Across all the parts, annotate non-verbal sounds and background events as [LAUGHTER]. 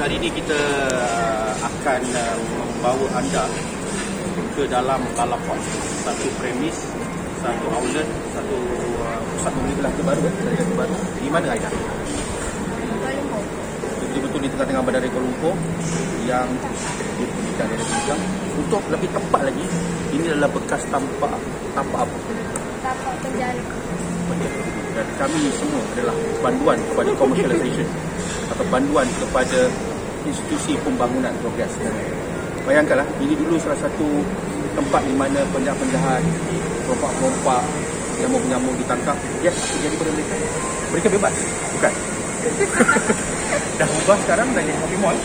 hari ini kita uh, akan uh, membawa anda ke dalam Kalapot. Satu premis, satu outlet, satu uh, pusat membeli belanja baru, eh, belanja baru. Di mana Aida? Betul-betul di tengah-tengah bandar Kuala Lumpur yang diberikan dari Bincang. Untuk lebih tepat lagi, ini adalah bekas tampak tampak apa? Tapak penjara. dan kami semua adalah banduan kepada commercialization atau banduan kepada institusi pembangunan progres. Bayangkanlah, ini dulu salah satu tempat di mana penjahat-penjahat, perompak-perompak, nyamuk-nyamuk ditangkap. Yes, apa jadi pada mereka? Mereka bebas. Bukan? [LAUGHS] dah ubah sekarang dah jadi shopping mall.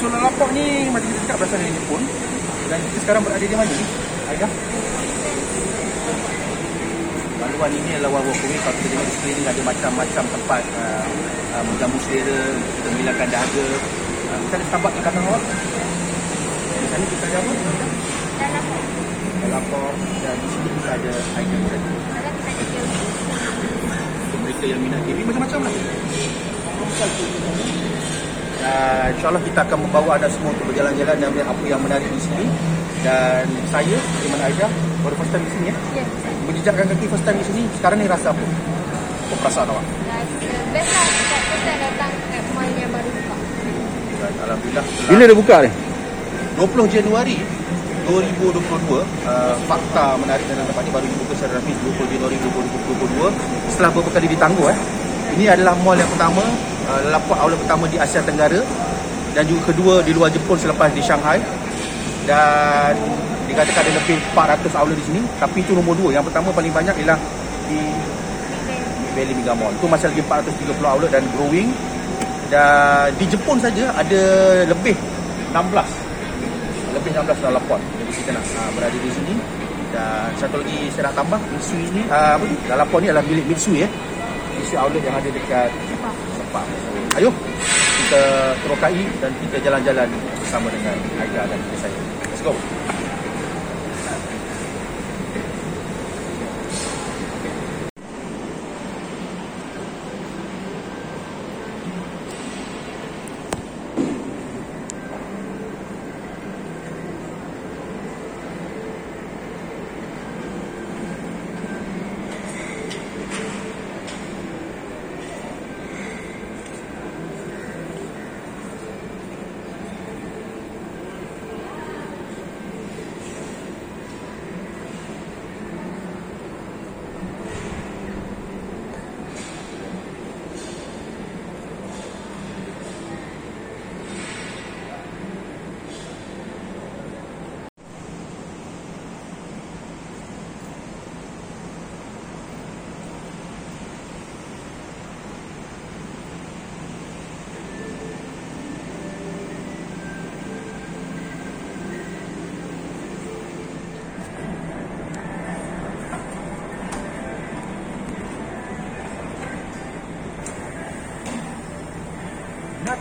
So, Lalapok ni macam kita cakap berasal dari Jepun. Dan kita sekarang berada di mana ni? Aida? Laluan ini adalah Wawa Kumi Kalau kita tengok di sekeliling ada macam-macam tempat uh, uh, Menjamu selera Kita menghilangkan dahaga uh, Kita ada Starbucks di belakang awak Di sana kita ada apa? Dan apa? Lapor Dan di sini kita ada item game. Untuk mereka yang minat TV Macam-macam lah dan insyaAllah kita akan membawa anda semua untuk berjalan-jalan dan melihat apa yang menarik di sini dan saya, Iman Aida, baru first time di sini ya Ya. Menjejakkan kaki first time di sini, sekarang ni rasa apa? Apa perasaan awak? Rasa best lah sebab kita datang kat mall yang baru buka. Dan Alhamdulillah Bila dia buka ni? 20 Januari 2022 uh, fakta menarik dalam tempat ini baru dibuka secara rasmi 20 Januari 2022 setelah beberapa kali ditangguh eh. Ini adalah mall yang pertama uh, lapak outlet pertama di Asia Tenggara dan juga kedua di luar Jepun selepas di Shanghai dan dikatakan ada lebih 400 outlet di sini tapi itu nombor dua yang pertama paling banyak ialah di Valley Mega Mall. Itu masih lagi 430 outlet dan growing. Dan di Jepun saja ada lebih 16 lebih 16 dalam pot jadi kita nak uh, berada di sini. Dan satu lagi saya nak tambah Mitsui ni uh, apa ni dalam pot ni adalah milik Mitsui eh Mitsui outlet yang ada dekat Sepang so, ayo kita terokai dan kita jalan-jalan bersama dengan Aida dan saya. Let's go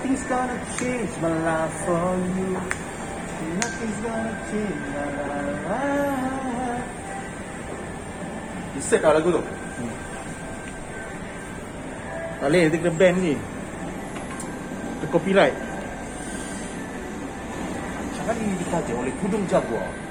Nothing's gonna change my life for you. Nothing's gonna change my life. Set dah lagu tu. Tak boleh, dia kena ban ni. Dia copyright. Jangan ini dikaji oleh kudung jaguar.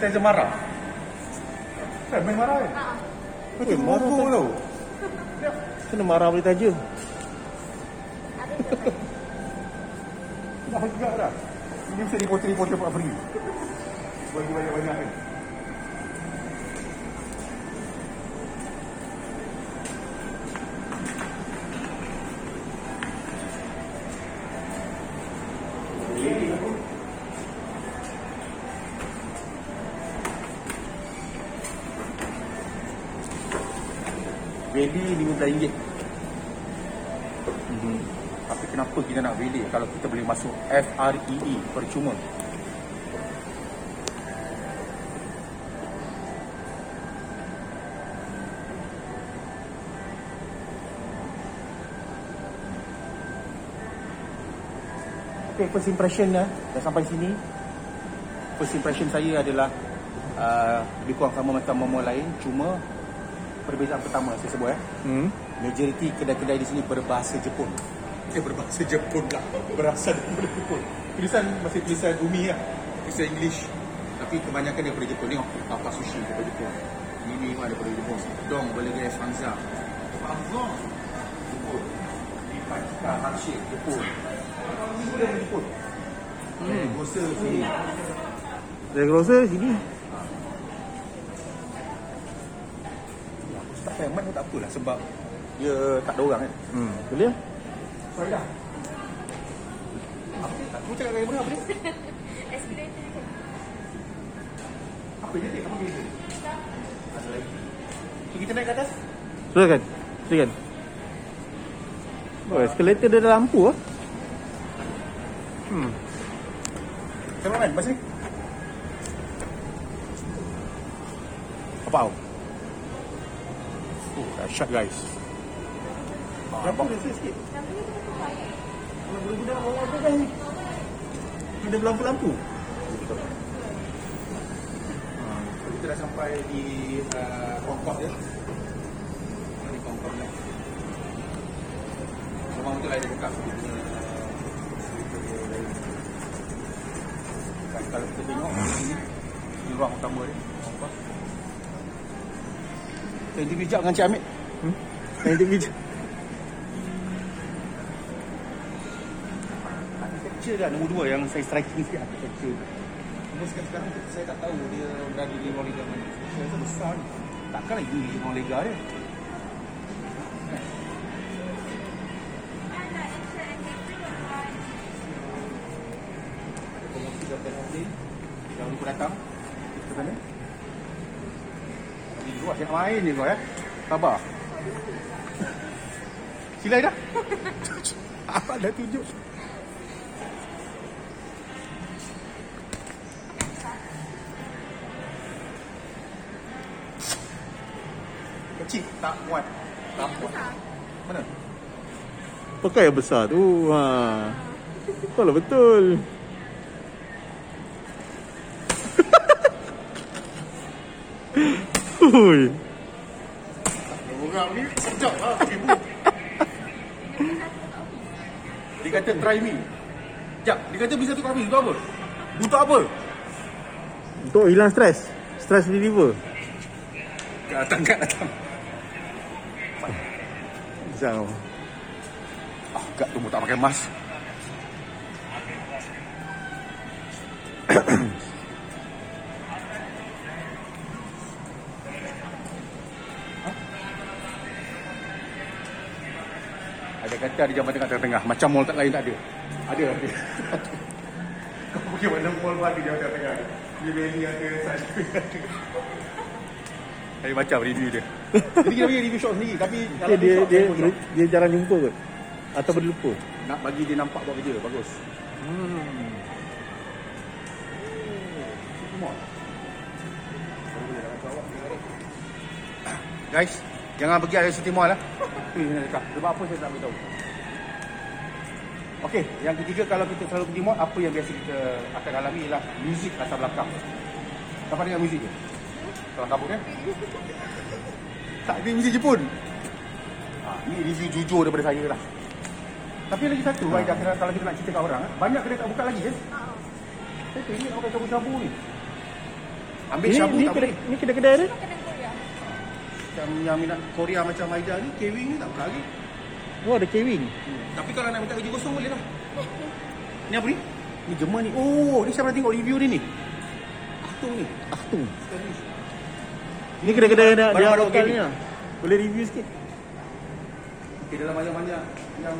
Sanitizer, hand sanitizer marah. Kan main marah kan? Eh, marah tak? tau. Kena marah boleh taja. Tu. Dah juga dah. Ini mesti reporter-reporter buat free. Bagi banyak-banyak kan. F R E E percuma. Okay, first impression dah, dah sampai sini. First impression saya adalah uh, lebih kurang sama macam momo lain, cuma perbezaan pertama saya sebut eh. Hmm. Majoriti kedai-kedai di sini berbahasa Jepun. Eh berbahasa Jepun lah. Berasal daripada Jepun. Tulisan masih tulisan Umi lah. Tulisan English. Tapi kebanyakan daripada Jepun. Tengok apa sushi daripada Jepun. Mimi pun ada daripada Jepun. Dong, burger Sanza. Pangzong. Jepun. Lipat kita Hashi Jepun. Ini dari Jepun. Hmm. Gosa sini. Saya rasa sini. Tak payah mat pun tak apalah sebab dia tak ada orang kan. Hmm. Boleh? Apa ni? Aku cakap dengan apa ni? [LAUGHS] Escalator. Apa dia? Apa dia? Ada lagi. So, kita naik ke atas? Silakan. Silakan. Oh, eskalator dia ada lampu ah. Hmm. Cameraman, pas ni. Apa? Oh, dahsyat guys. Berapa dia sikit? Kalau budak-budak bawah tu kan ada lampu-lampu. Ha, kita dah sampai di uh, ya. Di Concord ni. Rumah tu lain dekat. Dia punya, uh, lain. Dan kalau kita tengok di Ini ruang utama dia? Kita interview sekejap dengan Cik Amit Hmm. Tinggi je. Architecture dah nombor dua yang saya striking sikit architecture Cuma sekarang, saya tak tahu dia berada di ruang lega mana. Saya rasa besar ni. Takkanlah ini di ruang lega dia? Jangan lupa datang. Ke sana? Di luar nak main ni kau ya. Sabar. Silai dah. [LAUGHS] Apa dah tunjuk tak muat Tak muat Mana? Pakai yang besar tu. Ha. Kalau betul. Hui. [LAUGHS] Orang ni sekejap lah ibu Dia kata try me Sekejap Dia kata bisa tukar me Untuk apa? Untuk apa? Untuk hilang stres. Stress reliever. Kat datang kat datang Jangan. Ah, kat tu tak pakai mask? [COUGHS] Ada kata ada jambatan tengah-tengah. Macam mall tak lain tak ada. Ada ada. [LAUGHS] Kau pergi mana mall pun ada jambatan tengah. Dia Valley ada Saya macam [LAUGHS] review dia Jadi kita pergi review shop sendiri Tapi Okay, dia shop, dia dia, shop. dia jarang jumpa kot. Atau boleh lupa. Nak bagi dia nampak buat kerja Bagus Hmm. Guys, jangan pergi area City Mall lah. Sebab apa saya tak beritahu. Okey, yang ketiga kalau kita selalu pergi mall, apa yang biasa kita akan alami ialah muzik latar belakang. Dapat dengar muzik ke? Kalau kabut kan? Tak ada muzik Jepun. Ha, ni review jujur daripada saya lah. Tapi lagi satu, ha. Aida, kalau kalau kita nak cerita kat orang, eh, banyak kedai tak buka lagi kan? Saya tengok nak pakai sabu-sabu ni. Ambil Ini sabu ni tak kedai boleh. ni kedai-kedai Korea. Macam yang minat Korea macam Aida ni, K-Wing ni tak buka lagi. Oh, ada K-Wing. Hmm. Tapi kalau nak minta kerja kosong boleh lah. Ni apa ni? Ni Jerman ni. Oh, ni saya pernah tengok review dia ni. Achtung ni. Achtung. Ni kedai-kedai dia, lokal ni lah. Boleh review sikit. Okay, dalam banyak-banyak yang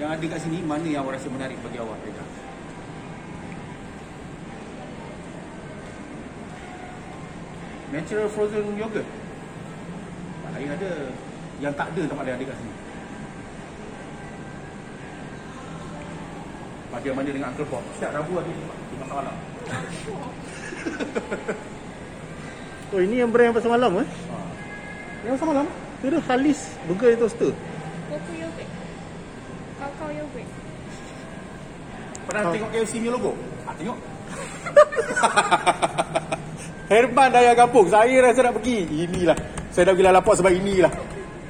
yang ada kat sini, mana yang awak rasa menarik bagi awak, Aida? Natural frozen yogurt. Tak lain ada. Yang tak ada tempat lain ada kat sini. Pada mana dengan Uncle Bob. Setiap Rabu ada tempat malam. Oh, ini yang brand yang pasal malam eh. Ha. Yang pasar malam? Itu tu Halis Burger and Toaster. Coco yogurt. Kakao yogurt. Pernah Oh. tengok KFC punya logo? Ah, tengok. [LAUGHS] Herman Daya Kampung. Saya rasa nak pergi. Inilah. Saya dah pergi lalaport sebab inilah.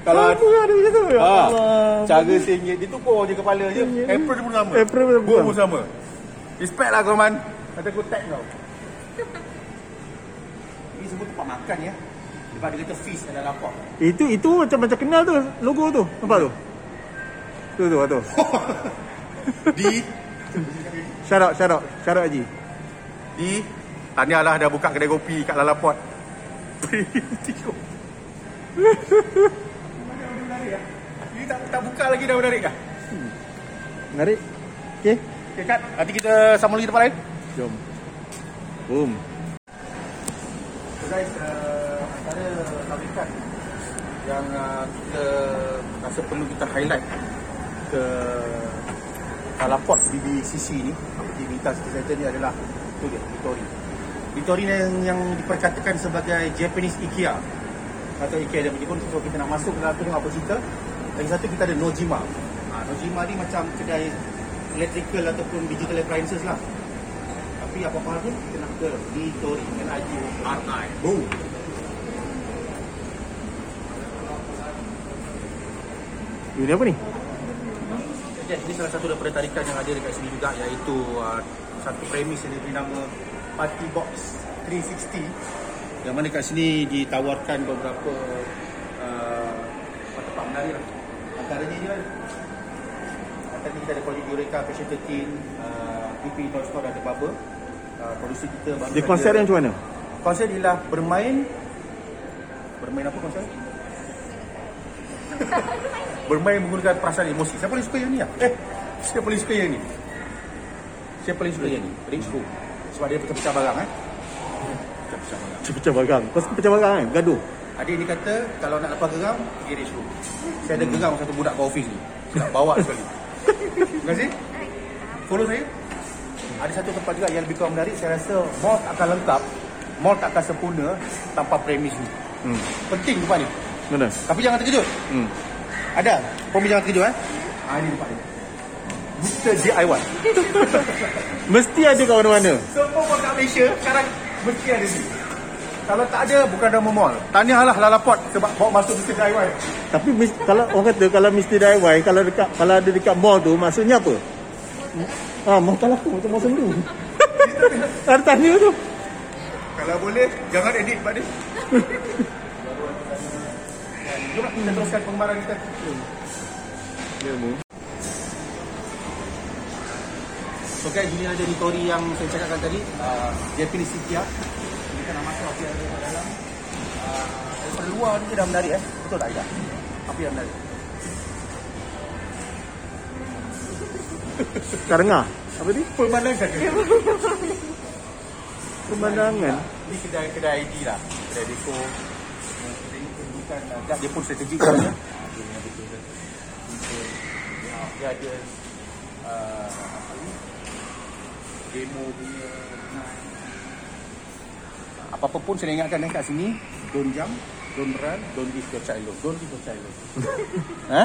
Kalau ada macam tu? Ha, Allah. cara singgit dia tukar je kepala je. Apron pun sama. Apron pun sama. pun sama. Respect lah kau man. Kata aku tag kau. Semua tempat makan ya. Lepas dia kata fish dalam lapar. Itu itu macam macam kenal tu logo tu. Nampak tu? Tu tu tu. [LAUGHS] Di Shout out, shout out, shout out Haji. di Tahniah lah dah buka kedai kopi kat Lalaport. Tengok. Ini tak, tak buka lagi dah menarik dah. Menarik. Okey, Okay, Kat. Nanti kita sambung lagi tempat lain. jom. Boom. Guys, uh, antara pabrikan yang uh, kita rasa perlu kita highlight ke Lalaport BBCC ni, aktivitas center ni adalah tu dia, Vittori. Vittori yang, yang diperkatakan sebagai Japanese IKEA atau IKEA dia pun so kita nak masuk ke dalam tu apa cerita. Lagi satu kita ada Nojima. Ha, Nojima ni macam kedai electrical ataupun digital appliances lah. Tapi apa-apa pun kita nak ke Vittori dengan ID RI. Boom. Ini apa ni? Yes, ini salah satu daripada tarikan yang ada dekat sini juga iaitu uh, satu premis yang diberi nama Party Box 360 yang mana kat sini ditawarkan beberapa uh, tempat menarik lah. Antaranya ni kan Antaranya kita ada Project Eureka, Fashion 13 uh, PP Toy Store dan The Bubble uh, Producer kita baru Dia konsep dia macam mana? Konsep ialah bermain Bermain apa konsep? [LAUGHS] bermain menggunakan perasaan emosi. Siapa paling suka yang ni lah? Eh, siapa paling suka yang ni? Siapa paling suka yang ni? Rich Fu. Sebab dia pecah-pecah barang eh. Pecah-pecah barang. Pecah barang. Kau suka pecah barang kan? Gaduh. Adik ni kata kalau nak lepas geram, pergi Rich Fu. Saya ada geram satu budak kat office ni. Nak bawa sekali. [LAUGHS] Terima kasih. Follow saya. Ada satu tempat juga yang lebih kurang menarik. Saya rasa mall akan lengkap. Mall tak akan sempurna tanpa premis ni. Hmm. Penting tempat ni. Mana? Tapi jangan terkejut. Hmm. Ada. Kau jangan terkejut eh. Ah, ini tempat dia. Mr. DIY. [LAUGHS] Mesti ada kat mana-mana. Semua orang kat Malaysia sekarang mesti ada ni. Kalau tak ada, bukan nama mall. Tahniahlah Lalaport sebab bawa masuk Mr. DIY. Tapi mis- kalau orang kata kalau mesti DIY kalau dekat kalau ada dekat mall tu maksudnya apa? Ah, mall tak laku macam mall sendu. ada tanya tu. Kalau boleh, jangan edit Pak Din. Jom kita teruskan pengembaraan kita. Ya, mu. So guys, ini ada Nitori yang saya cakapkan tadi. Uh, Japanese City ya. Kita nak masuk apa yang ada dalam. Uh, daripada luar ni dia dah menarik eh. Betul tak Ida? Apa yang menarik? Tak dengar. Apa ni? Pemandangan. Pemandangan. Ini kedai-kedai ID lah. Kedai deko. Kedai ini bukan uh, dia pun strategik sebenarnya. Dia punya betul-betul. Dia- Dia ada uh, apa ni? Demo punya apa-apa pun saya ingatkan eh, kat sini don't jump, don't run, don't leave your child. Don't leave your child. Ha?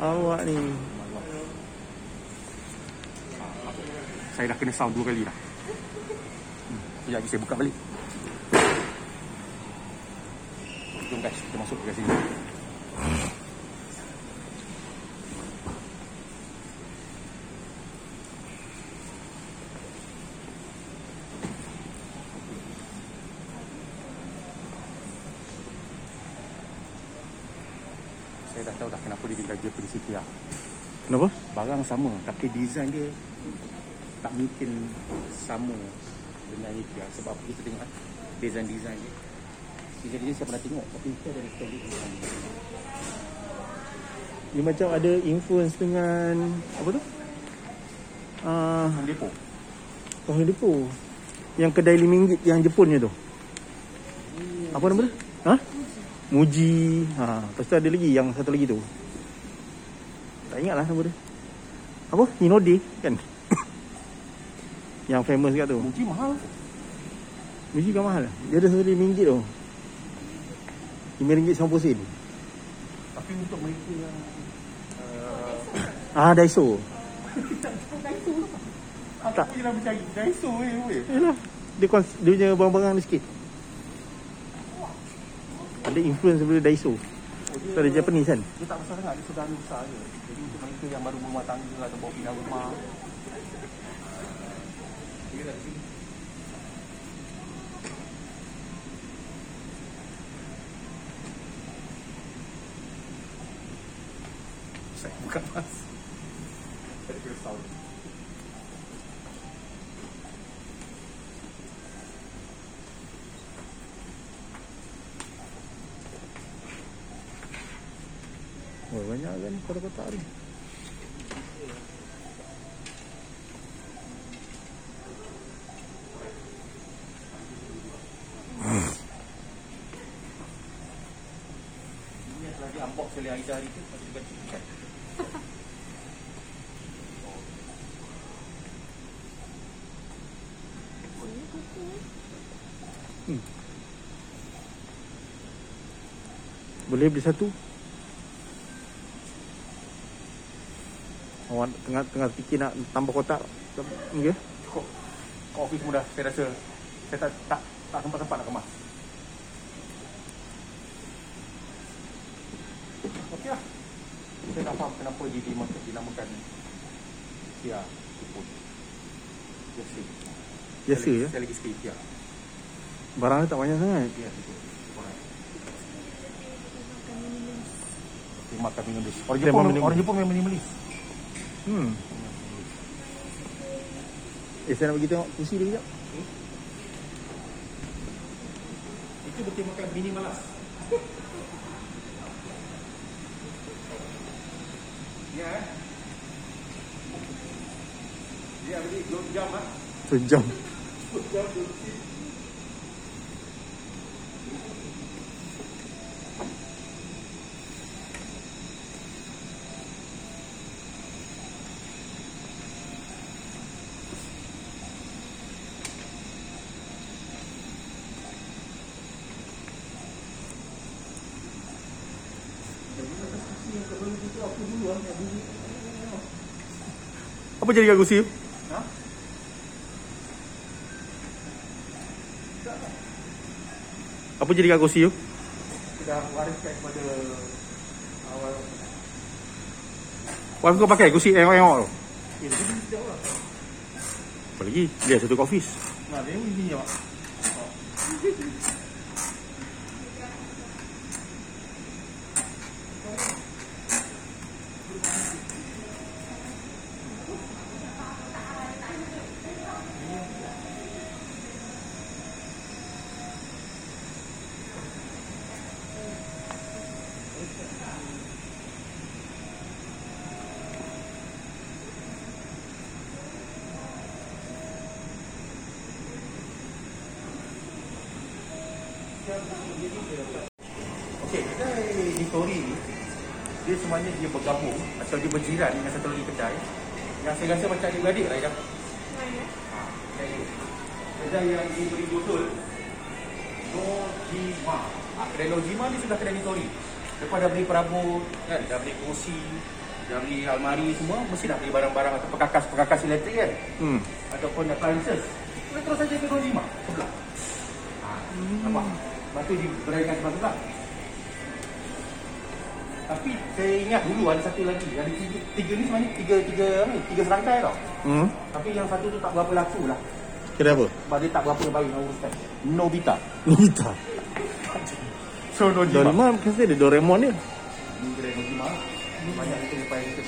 Awak ni. Saya dah kena sound dua kali dah. Hmm. Sekejap lagi saya buka balik. Jom guys, kita masuk ke sini. Saya dah tahu dah kenapa dia tinggal Japanese City lah. Kenapa? Barang sama tapi design dia tak mungkin sama dengan IKEA sebab apa kita tengok kan design-design dia. Design dia saya pernah tengok tapi IKEA ada standard design. Dia macam ada influence dengan apa tu? Ah, Home Depot. Home Depot. Yang kedai RM5 yang Jepunnya tu. Apa nama dia? Ha? Muji. Ha, lepas tu ada lagi yang satu lagi tu. Tak ingat lah nama dia. Apa? Hinode kan? yang famous kat tu. Muji mahal. Muji kan mahal. Dia ada satu RM5 tu. RM5.90 sen. Tapi untuk mereka yang uh, Ah, Daiso. [LAUGHS] Aku Tak. dah percaya Daiso eh weh. Yalah. Dia, kons- dia punya barang-barang ni sikit. Ada influence daripada Daiso. Dia, Dari Japanese kan? dia tak besar sangat, dia saudara besar je. Jadi untuk mereka yang baru berumah tangga atau bawa pindah rumah. Saya bukan mas. Saya kira sound. Banyak kan kotak-kotak ni. Ini yang telah di-unbox oleh Aida hari tu Masih juga ikan Boleh beli satu? Awak tengah tengah fikir nak tambah kotak. Ya. Cukup. Kat office mudah Saya rasa. Saya tak tak, tak sempat-sempat nak kemas. Okey lah. Saya tak faham kenapa dia dimakan, dinamakan Kia Jepun. Biasa Biasa ya. Saya lagi sikit Kia Barang dia tak banyak sangat. Jepun Orang Dia makan minimalis Orang Jepun, orang Jepun memang minimalis Hmm. Eh saya nak pergi tengok kursi dia kejap. Itu betul makan minimalas Ya eh Ya beli 2 jam ah Sejam. Apa jadi kat kursi tu? Ha? Apa jadi kat kursi tu? Sudah wariskan kepada awal Wife kau pakai kursi engok-engok tu? Eh, dia beli sejauh lah Apa lagi? Dia satu kat office. Nah, dia beli sini pak perabot, kan, dah beli kursi, dah beli almari semua, mesti dah beli barang-barang atau perkakas-perkakas elektrik kan. Hmm. Ataupun appliances. Boleh terus saja ke Nojima sebelah. Ha, nampak? Lepas tu diberaikan sebelah. Tapi saya ingat dulu ada satu lagi Ada tiga, tiga ni sebenarnya tiga, tiga, ni, tiga serangkai tau Hmm. Tapi yang satu tu tak berapa laku lah Kira apa? Sebab dia tak berapa baik nak uruskan Nobita Nobita. [LAUGHS] So Nojima Doraemon kasi ada Doraemon ni. Ini kedai Nojima Ini banyak kita lepas itu.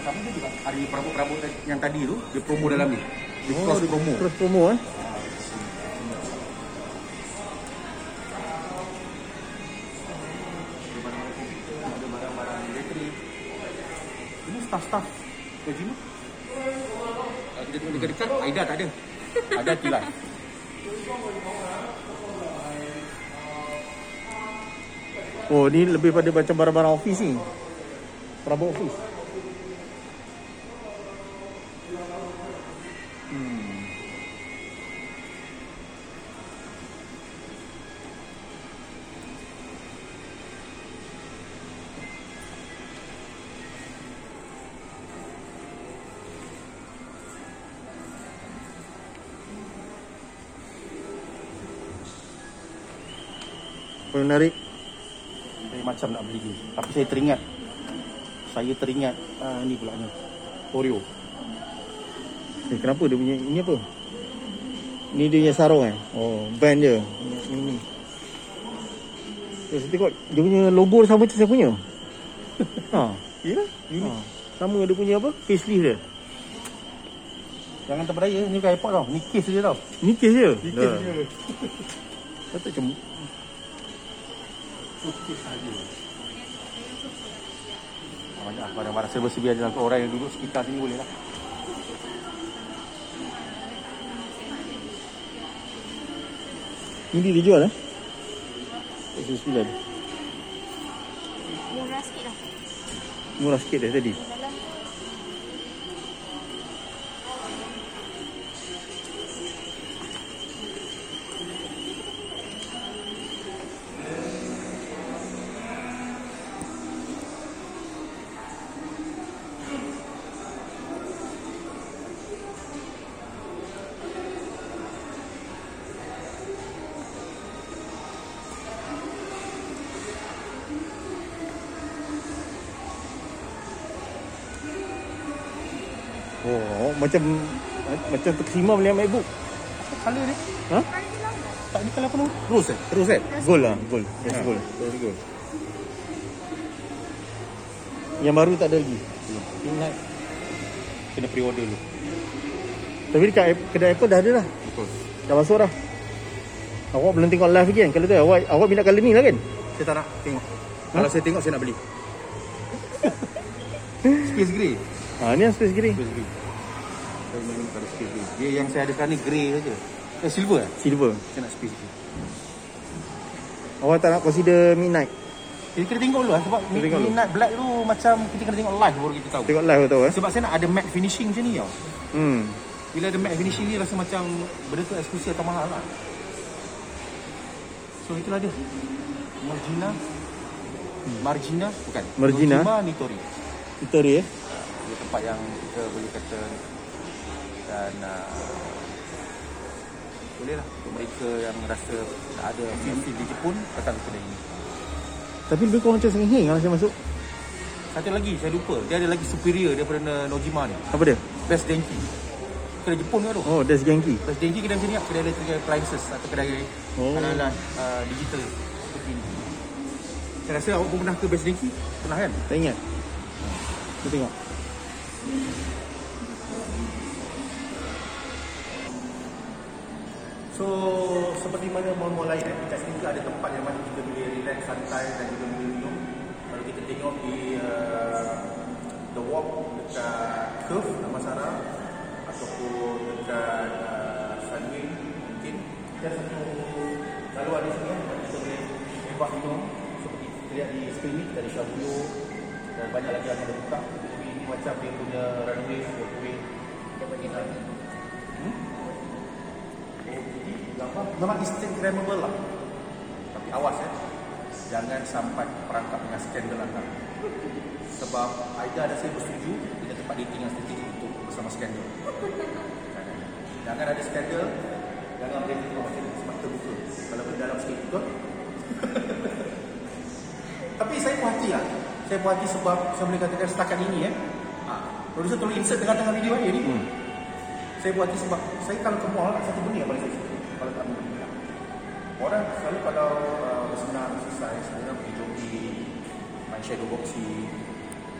Sama dia juga Ada perabot-perabot yang tadi tu Dia promo dalam ni. Dia cross promo. Cross promo eh. Ada barang-barang komputer Ada barang-barang elektrik. Ini staff-staff. Nojima Kalau kita tengok dekat-dekat Aida tak ada. Ada tilas [LAUGHS] Oh ni lebih pada macam barang-barang office ni. Perabot office hmm. menarik? Macam nak beli ni. Tapi saya teringat. Saya teringat uh, ni pula ni. Oreo. Eh, kenapa dia punya ini apa? Ni dia punya sarung eh? Oh, band je. Ini. Eh, saya tengok dia punya logo sama macam saya punya. [LAUGHS] ha. Ya? ha. Sama dia punya apa? Facelift dia. Jangan terpedaya. Ni bukan airport tau. Ni case dia tau. Ni case je. Ni case dia. [LAUGHS] Kata macam Case saja. Ah, Banyak barang-barang serba sedia dalam orang yang duduk sekitar sini boleh lah. Ini dia jual eh? RM9 Murah sikit lah. Murah sikit dah tadi macam Macam terkesima beli MacBook Apa colour ni? Ha? Tak ni colour apa tu? Rose eh? Rose eh? Gold lah Gold Yes Ha. gold Rose gold. Yang baru tak ada lagi Ingat. Kena pre-order dulu. Tapi dekat App- kedai Apple dah ada dah Betul. Dah masuk dah Awak belum tengok live lagi kan Kalau tu awak, awak minat colour ni lah kan Saya tak nak tengok. Kalau saya tengok saya nak beli. [LAUGHS] Space grey. Ha ni yang space grey Space grey. Dia yang saya ada sekarang ni grey saja. Eh silver eh? Silver Saya nak space grey. Awak tak nak consider midnight Kita kena tengok dulu lah sebab Kena tengok dulu. midnight black tu macam kita kena tengok live baru kita tahu. Tengok live tahu eh Sebab saya nak ada matte finishing macam ni tau. Hmm Bila ada matte finishing ni rasa macam benda tu eksklusif atau mahal lah. So itulah dia. Margina. Margina bukan. Margina. Nojima Nitori. Dia eh Dia tempat yang kita boleh kata dan uh, boleh lah untuk mereka yang rasa tak ada feel-feel di Jepun datang ke kedai ini. Tapi lebih kurang macam sengih kalau saya masuk Satu lagi saya lupa, dia ada lagi superior daripada Nojima ni. Apa dia? Best Denki. Kedai Jepun ke tu? Oh Des Genki Best Denki kedai macam ni lah. Kedai electrical appliances atau kedai Oh. alat-alat uh, digital seperti ni. Saya rasa awak pun pernah ke Best Denki? Pernah kan? Tak ingat Kita tengok So seperti mana mall-mall lain eh, sini juga ada tempat yang mana kita boleh relax, santai dan juga minum. Kalau kita tengok di uh, The Walk dekat Curve Damansara ataupun dekat uh, Sunway mungkin ada satu laluan di sini eh, mana kita boleh bebas minum seperti kita lihat di skrin ni ada Shabuyo dan banyak lagi yang ada buka. Jadi ini macam dia punya runway, walkway. dia pergi. Gambar memang Instagramable lah. Tapi awas ya. Jangan sampai perangkap dengan skandal anda. Sebab Aida ada saya bersetuju dengan tempat dating yang seperti itu bersama skandal. Jangan. Jangan ada skandal. Jangan macam ni sebab terbuka. Kalau boleh dalam sikit betul. [LAUGHS] Tapi saya puas hati lah. Saya puas hati sebab saya boleh katakan setakat ini eh. Ha, producer tolong insert tengah-tengah video saya ni. hmm. Saya buat ni sebab saya kalau ke mall satu benda yang paling saya suka. Orang selalu kalau uh, bersenam exercise, sebenarnya pergi jogging, main shadow boxing,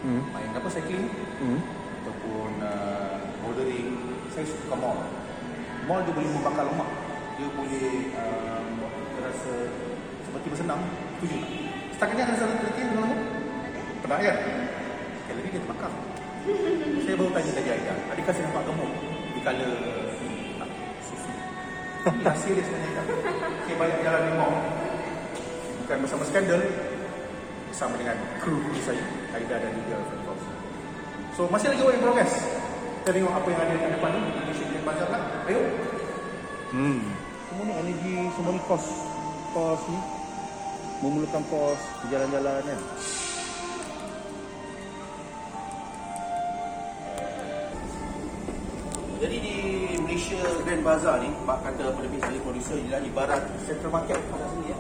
Hmm. main apa cycling Hmm. ataupun uh, bouldering. Saya suka mall. Mall dia boleh membakar lemak. Dia boleh uh, buat kita rasa seperti bersenam. Setuju tak? Setakat ni ada satu terkini dengan lemak? Pernah kan? Kalori dia terbakar. saya baru tanya tadi Aida. Adakah saya nampak gemuk? Di kala. Ini rahsia dia sebenarnya. Saya banyak jalan di mall. Bukan bersama skandal. Bersama dengan kru kru saya. Aida dan juga Fentos. So masih lagi work in progress. Kita tengok apa yang ada dekat depan ni. Indonesia Grand Bazaar lah. Ayo. Hmm. Semua ni energi, semua ni kos. Kos ni. Memerlukan kos jalan-jalan kan. Jadi di Malaysia Grand Bazaar ni, Pak kata apa lebih sekali producer ialah ibarat central market pada sini ya.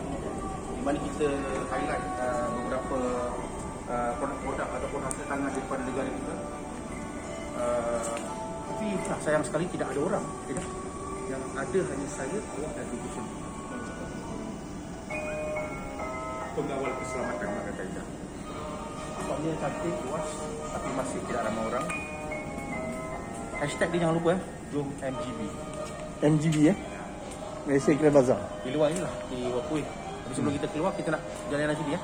di mana kita highlight uh, beberapa uh, produk-produk ataupun hasil tangan daripada negara kita. Uh, tapi nah, sayang sekali tidak ada orang. Tidak? Yang ada hanya saya, awak dan sendiri. Pengawal keselamatan nak kata Ida. Nampaknya cantik, luas tapi masih tidak ramai orang. Hashtag dia jangan lupa eh. Jom MGB. NGB ya. Malaysia Grand Bazaar. Di luar ni lah, di Wapui. Tapi sebelum kita keluar, kita nak jalan-jalan sini ya.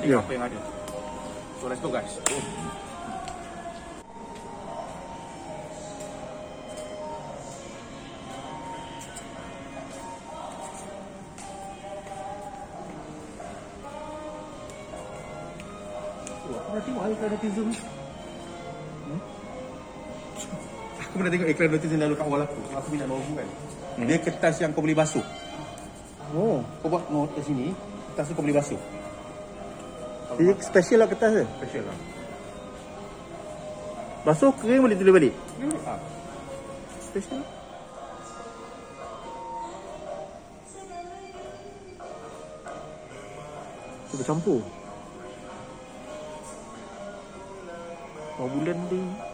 Tengok Ya. apa yang ada. So let's go guys. Go. Oh, Aku pernah tengok iklan netizen ni. Aku pernah tengok iklan netizen lalu kat wall aku. Aku minat Novu kan. Dia kertas yang kau boleh basuh. Oh. Kau buat note kat sini, kertas tu kau boleh basuh. Dia special lah kertas dia. Special lah. Basuh kering boleh tulis balik. Ha. Special. Tu bercampur. Berapa bulan dia?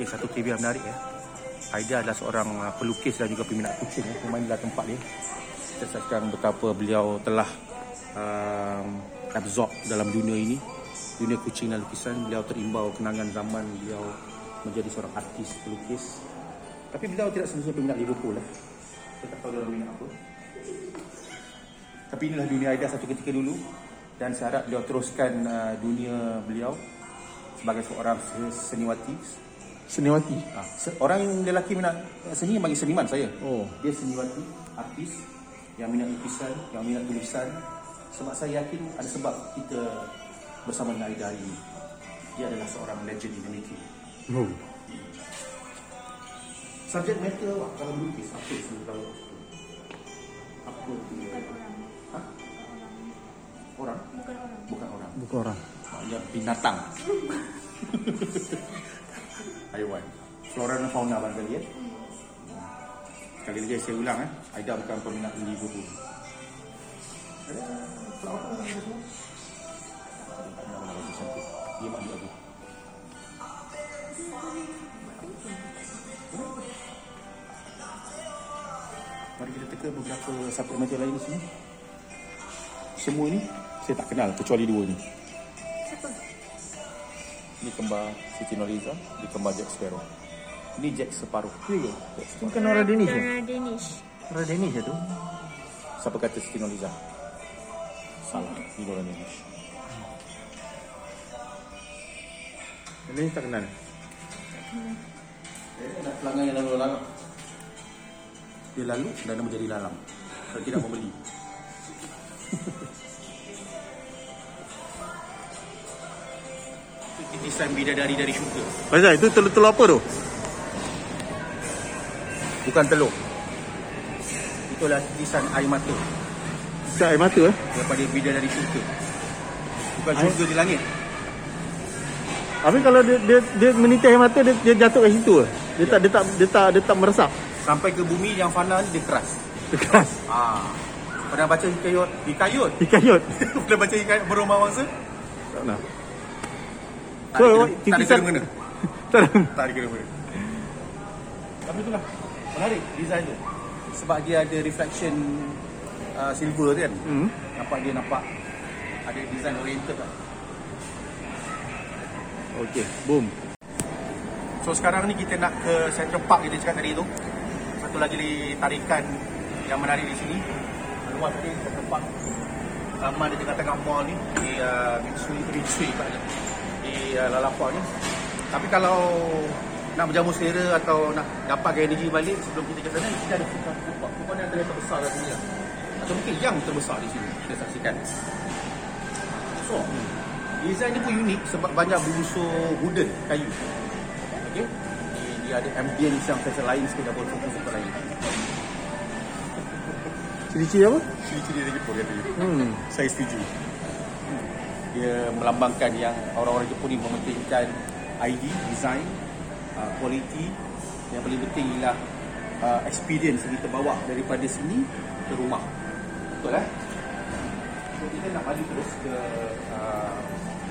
Okay, satu trivia menarik ya. Aida adalah seorang uh, pelukis dan juga peminat kucing ya. Memang inilah tempat dia. Kita saksikan betapa beliau telah um, absorb dalam dunia ini. Dunia kucing dan lukisan. Beliau terimbau kenangan zaman beliau menjadi seorang artis pelukis. Tapi beliau tidak semestinya peminat Liverpool lah. Saya tak tahu orang minat apa. Tapi inilah dunia Aida satu ketika dulu. Dan saya harap beliau teruskan uh, dunia beliau sebagai seorang seniwati, Seniwati. Ha, se- orang lelaki minat seni bagi seniman saya. Oh. Dia seniwati, artis yang minat lukisan, yang minat tulisan. Sebab saya yakin ada sebab kita bersama dengan Aida hari ini. Dia adalah seorang legend in the making. Oh. Subjek matter awak kalau melukis apa yang tahu? Apa dia? Ha? Orang? Bukan orang. Bukan orang. Bukan orang. Maknanya binatang. [LAUGHS] Haiwan. Flora dan fauna barangkali ya. Sekali lagi saya ulang eh. Aida bukan peminat. Ada? Tak nak nak bagi cantik. Dia mak dia lagi. Mari kita teka beberapa matter lain di sini. Semua ni saya tak kenal kecuali dua ni. Ini kembar Siti Nurhaliza, ini kembar Jack Sparrow. Ini Jack separuh. Ke? Tu bukan orang Danish ke? Orang Danish. Orang Danish je tu. Siapa kata Siti Nurhaliza? Salah, ini orang Danish. Danish tak kenal. Eh, nak pelanggan yang lalu lalang. Dia lalu dan dia menjadi lalang. Kalau tidak membeli. Desain bidadari dari syurga. Faizal, itu telur-telur apa tu? Bukan telur. Itulah desain air mata Bisa air mata eh? daripada bidadari syurga. Bukan Air- syurga di langit. Habis kalau dia dia, dia menitis air mata dia, dia jatuh kat situ ke? Dia tak dia tak dia tak dia tak meresap. Sampai ke bumi yang fana ni dia keras. Dekat Ah. Pernah baca hikayat? Hikayat? hikayat. [LAUGHS] Pernah baca hikayat berumah wangsa? Tak Tak So, ada kena- tak ada kena mengena. Tak Tak ada kena mengena. Tapi itulah. Menarik design tu. Sebab dia ada reflection uh, silver tu kan. Hmm. Nampak dia nampak ada design oriented lah. Okey, boom. So sekarang ni kita nak ke Central Park kita cakap tadi tu. Satu lagi tarikan yang menarik di sini. Luas ni Central Park. Taman di tengah-tengah mall ni di uh, Mitsui Mitsui kat di uh, Lalaport ni. Tapi kalau nak berjamu selera atau nak dapatkan energi balik sebelum kita ke sana kita ada kupon yang terlihat terbesar kat sini. Atau mungkin yang terbesar di sini kita saksikan. So, design dia pun unik sebab banyak berunsur wooden, kayu. Okey. Dia, ada ambience yang special lain sikit double focus tempat lain. Ciri-ciri apa? Ciri-ciri dia Jepun kata. Hmm. Saya setuju. Dia melambangkan yang orang-orang Jepun ni mementingkan ID, design, uh, quality. Yang paling penting ialah uh, experience yang kita bawa daripada sini ke rumah. Betul eh? So, kita nak balik terus ke uh,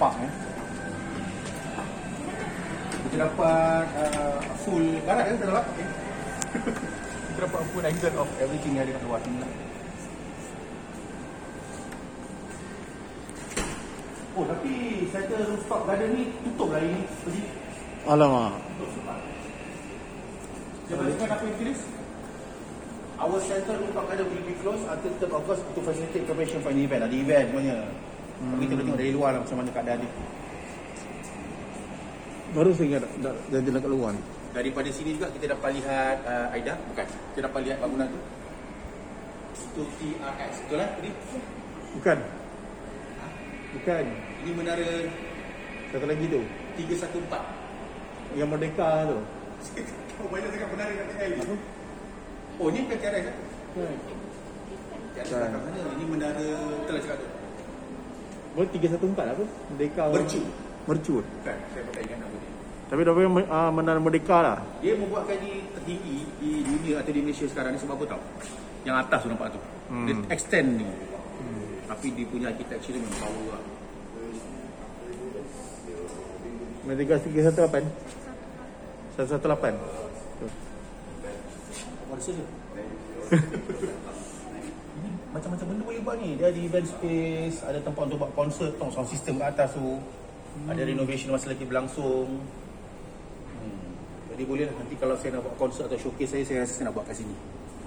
park eh. Kita dapat uh, full barat kan kita dapat? Okay. [LAUGHS] kita dapat full angle of everything yang ada kat luar sini lah. Tapi center rooftop garden ni tutup lah ini. Pergi Alamak. Siapa cakap apa yang tulis? Our center rooftop garden will be closed until 3rd August to facilitate preparation for an event. Ada event semuanya. Hmm. Kita boleh tengok dari luar lah macam mana keadaan dia. Baru saya ingat dah jadi nak kat luar ni. Daripada sini juga kita dapat lihat uh, Aida. Bukan. Kita dapat lihat bangunan tu. Itu TRX. Betul lah tadi? Bukan. Bukan. Ini menara Satu lagi tu. 314. Yang merdeka tu. [LAUGHS] Kau banyak sangat menara kat KL ni. Oh ni bukan TRX kan? Kan. TRX kat mana? Ini menara betul lah cakap tu. Boleh 314 apa? Merdeka. Mercu. Mercu. Bukan. Saya pakai ingat nama dia. Tapi dah uh, menara merdeka lah. Dia membuat kaji tertinggi di dunia atau di Malaysia sekarang ni sebab apa tau? Yang atas tu nampak tu. Hmm. Dia extend ni. Tapi dia punya architecture memang power lah. Merdeka 318. 118. Apa rasa? Ini [LAUGHS] macam-macam benda boleh buat ni. Dia ada event space, ada tempat untuk buat konsert, tau sound system kat atas tu. Hmm. Ada renovation masih lagi berlangsung. Hmm. Jadi boleh lah nanti kalau saya nak buat konsert atau showcase saya, saya rasa saya nak buat kat sini.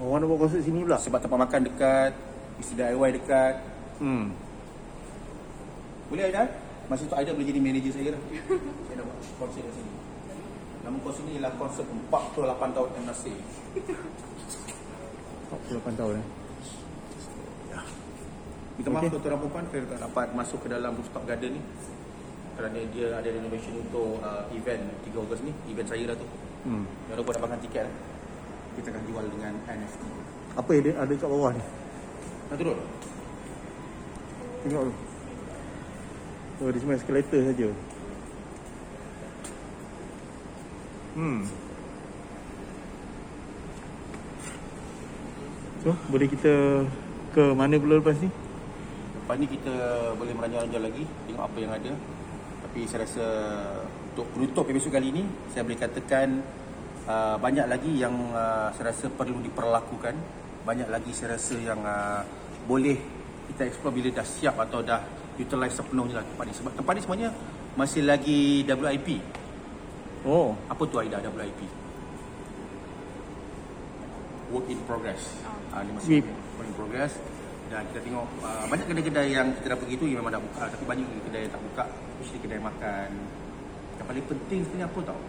Oh, mana buat konsert sini pula? Sebab tempat makan dekat, isi DIY dekat. Hmm. Boleh Aida? Masa tu Aida boleh jadi manager saya lah. [LAUGHS] saya nak buat konsert kat sini. Nama konsert ni ialah konsert 48 tahun yang nasib. 48 tahun eh. Minta maaf Okey. okay. tuan-tuan dan puan Saya tak dapat masuk ke dalam rooftop garden ni Kerana dia ada renovation untuk uh, event 3 Ogos ni Event saya lah tu Hmm. Jangan lupa dapatkan tiket eh. Kita akan jual dengan NFT Apa yang dia ada kat bawah ni? Nak turun? Tengok tu. Oh, dia cuma eskalator saja. Hmm. So, boleh kita ke mana pula lepas ni? Lepas ni kita boleh meranjau-ranjau lagi Tengok apa yang ada Tapi saya rasa Untuk penutup episod kali ni Saya boleh katakan uh, Banyak lagi yang uh, saya rasa perlu diperlakukan Banyak lagi saya rasa yang uh, Boleh kita explore bila dah siap Atau dah utilize sepenuhnya lah tempat ni. Sebab tempat ni sebenarnya Masih lagi WIP Oh, Apa tu Aida WIP? Work in progress. Uh, Dia masih WIP. work in progress. Dan kita tengok uh, banyak kedai-kedai yang kita dah pergi tu yang memang dah buka tapi banyak kedai yang tak buka. Especially kedai makan. Yang paling penting sebenarnya apa tau?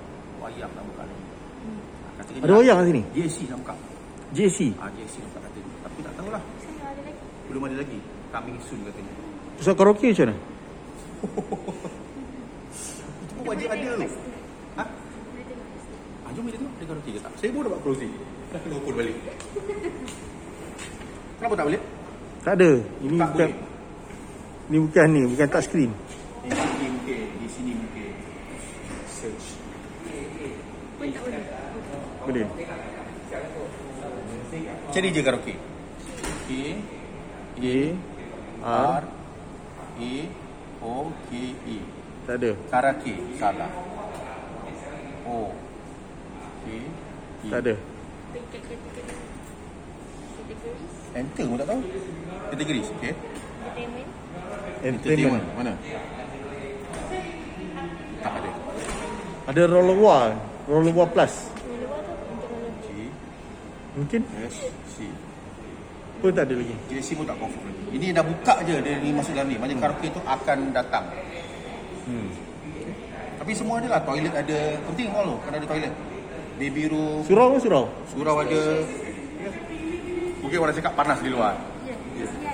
Wayang tak buka lagi. Ah, katanya ada wayang kat sini? JC nak buka. JC. ah, JC nak buka katanya tapi tak tahulah Sana ada lagi. Belum ada lagi coming soon katanya Pusat karaoke macam mana? [LAUGHS] itu pun wajib ada tu ha? Ah, jom kita tengok dia karaoke ke tak saya pun dapat closing dah kena open balik [LAUGHS] kenapa tak boleh? Tak ada. Ini tak bukan boleh ni bukan ni, bukan touch screen. Di sini mungkin, di sini mungkin. Search. Pun tak boleh. Boleh. Cari je karaoke. K A R A O K E. tak ada. Karaoke salah. O K E. Tak ada. Kategori. Enter pun tak tahu. Kategoris, okey. Entertainment. Entertainment. Mana? Tak ada. Ada roller wall plus. Luar tu untuk Mungkin S C. pun tak ada lagi. JC pun tak confirm lagi. Ini dah buka je dia ni masuk dalam ni. Macam karaoke tu akan datang. Hmm. Tapi semua ada lah. Toilet ada. Penting all tu. Kan ada toilet. Baby room. Surau ke surau? Surau ada. Mungkin orang cakap panas di luar. Ya, sini.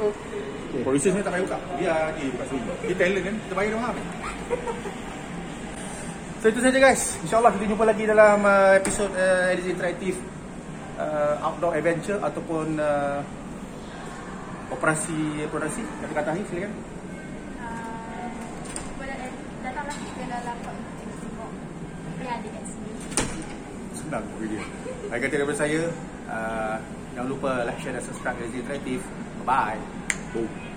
Okay. Producer sebenarnya tak payah buka. Dia dia buka sendiri. Dia talent kan. Kita bayar dia mahal. So itu saja guys. InsyaAllah kita jumpa lagi dalam uh, episod uh, edisi interaktif uh, outdoor adventure ataupun uh, operasi operasi kata-kata ni silakan. Senang video. Saya kata daripada saya, uh, jangan lupa like, share dan subscribe Rezi Interactive. Bye. Boom.